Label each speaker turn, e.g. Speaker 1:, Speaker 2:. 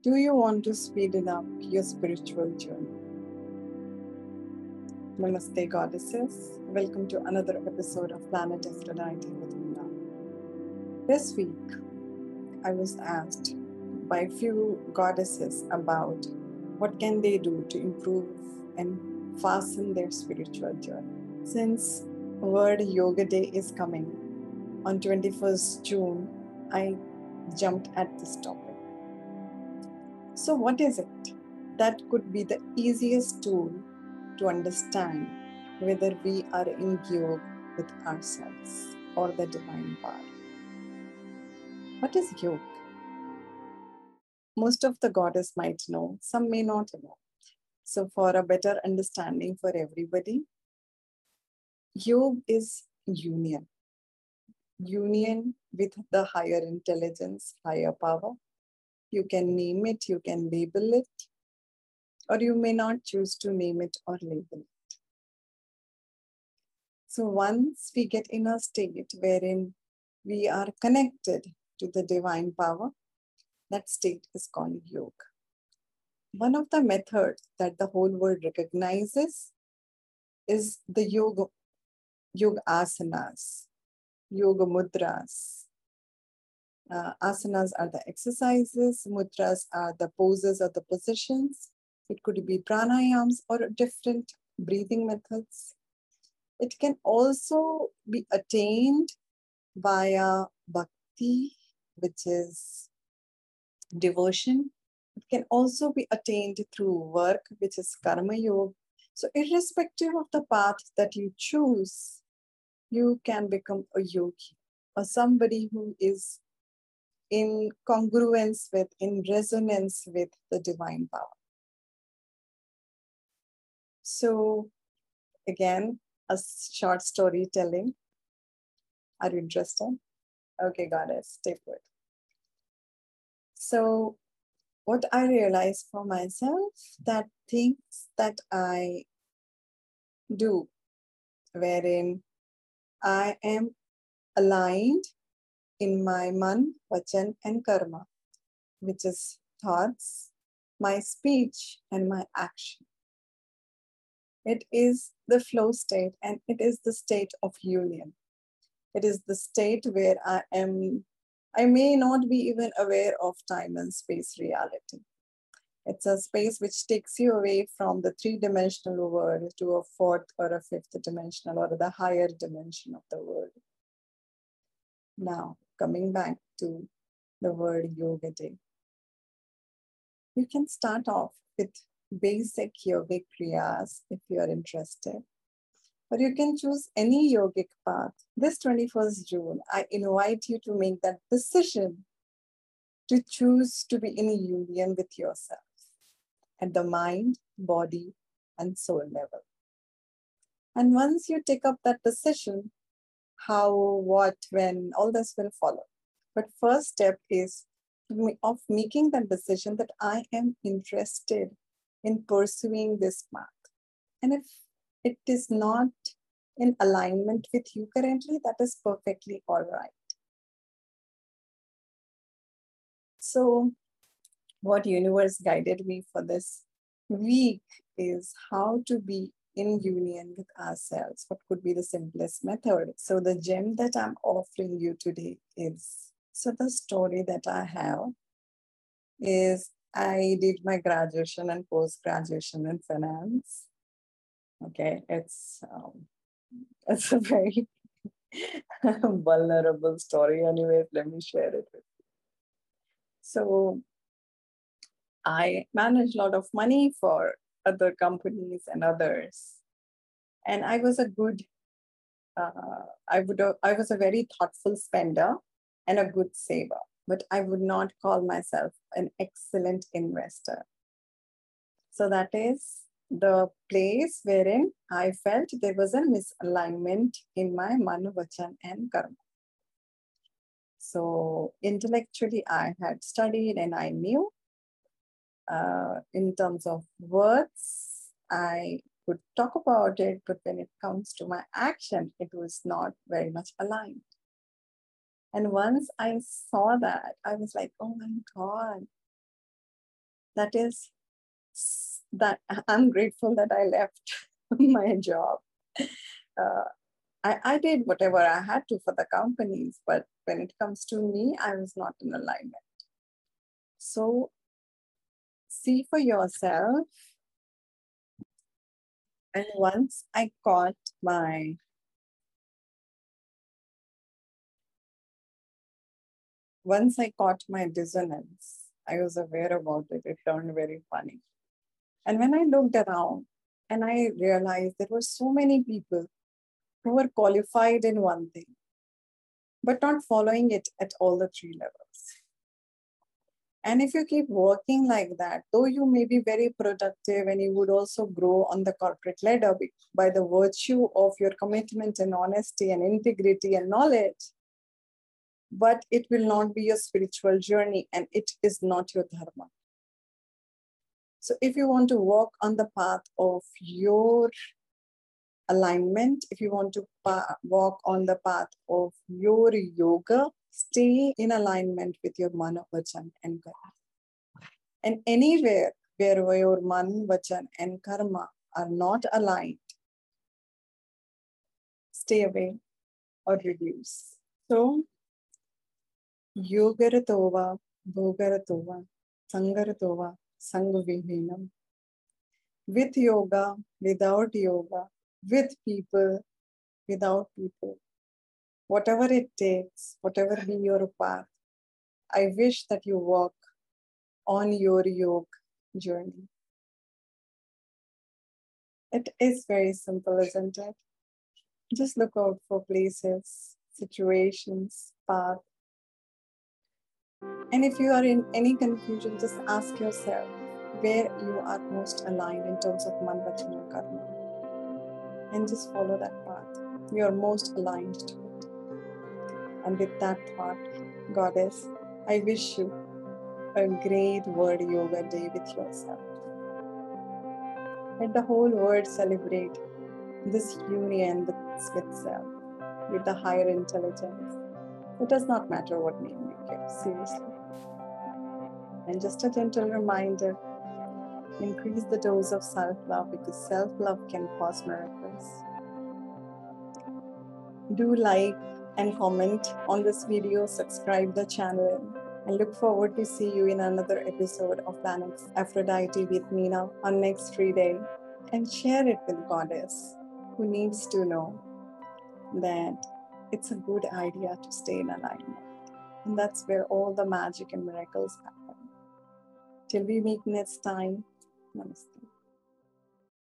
Speaker 1: Do you want to speed up your spiritual journey? Namaste, goddesses. Welcome to another episode of Planet Aphrodite with Mira. This week, I was asked by a few goddesses about what can they do to improve and fasten their spiritual journey. Since World Yoga Day is coming on 21st June, I jumped at this topic. So, what is it that could be the easiest tool to understand whether we are in yoga with ourselves or the divine power? What is yoga? Most of the goddess might know, some may not know. So, for a better understanding for everybody, yoga is union. Union with the higher intelligence, higher power, you can name it, you can label it, or you may not choose to name it or label it. So once we get in a state wherein we are connected to the divine power, that state is called yoga. One of the methods that the whole world recognizes is the yoga, yoga asanas, yoga mudras, uh, asanas are the exercises, mudras are the poses or the positions. It could be pranayams or different breathing methods. It can also be attained via bhakti, which is devotion. It can also be attained through work, which is karma yoga. So, irrespective of the path that you choose, you can become a yogi or somebody who is in congruence with, in resonance with the divine power. So, again, a short storytelling. Are you interested? Okay, goddess, stay put. So, what I realized for myself that things that I do, wherein I am aligned in my man, vachan, and karma, which is thoughts, my speech, and my action. It is the flow state and it is the state of union. It is the state where I am, I may not be even aware of time and space reality. It's a space which takes you away from the three dimensional world to a fourth or a fifth dimensional or the higher dimension of the world. Now, coming back to the word yoga day. You can start off with basic yogic kriyas if you are interested. Or you can choose any yogic path. This 21st June, I invite you to make that decision to choose to be in union with yourself at the mind, body, and soul level. And once you take up that decision, how, what, when, all this will follow. But first step is of making the decision that I am interested in pursuing this path. And if it is not in alignment with you currently, that is perfectly all right. So, what universe guided me for this week is how to be in union with ourselves. What could be the simplest method? So, the gem that I'm offering you today is so, the story that I have is I did my graduation and post graduation in finance. Okay, it's um, it's a very vulnerable story. Anyways, let me share it with you. So, I manage a lot of money for other companies and others. And I was a good, uh, I would, I was a very thoughtful spender and a good saver, but I would not call myself an excellent investor. So that is the place wherein I felt there was a misalignment in my manu, vachan, and karma. So intellectually, I had studied and I knew uh, in terms of words, I could talk about it, but when it comes to my action, it was not very much aligned. And once I saw that, I was like, oh my God, that is that I'm grateful that I left my job. Uh, I, I did whatever I had to for the companies, but when it comes to me, I was not in alignment. So see for yourself. And once I caught my once I caught my dissonance, I was aware about it. It turned very funny. And when I looked around and I realized there were so many people who were qualified in one thing, but not following it at all the three levels. And if you keep working like that, though you may be very productive and you would also grow on the corporate ladder by the virtue of your commitment and honesty and integrity and knowledge, but it will not be your spiritual journey and it is not your dharma. So if you want to walk on the path of your alignment, if you want to walk on the path of your yoga, stay in alignment with your mana, vachan, and karma. And anywhere where your man, vachan, and karma are not aligned, stay away or reduce. So, yogaratova, bhogaratova, sangaratova, sangvihinam. With yoga, without yoga, with people, without people. Whatever it takes, whatever be your path, I wish that you walk on your yoga journey. It is very simple, isn't it? Just look out for places, situations, path. And if you are in any confusion, just ask yourself where you are most aligned in terms of man, vachana, karma and just follow that path. You are most aligned to. And with that thought, Goddess, I wish you a great World Yoga day with yourself. Let the whole world celebrate this union with itself, with the higher intelligence. It does not matter what name you give, seriously. And just a gentle reminder increase the dose of self love because self love can cause miracles. Do like and comment on this video, subscribe the channel, and look forward to see you in another episode of Planet Aphrodite with Meena on next Friday. And share it with Goddess who needs to know that it's a good idea to stay in alignment. And that's where all the magic and miracles happen. Till we meet next time, Namaste.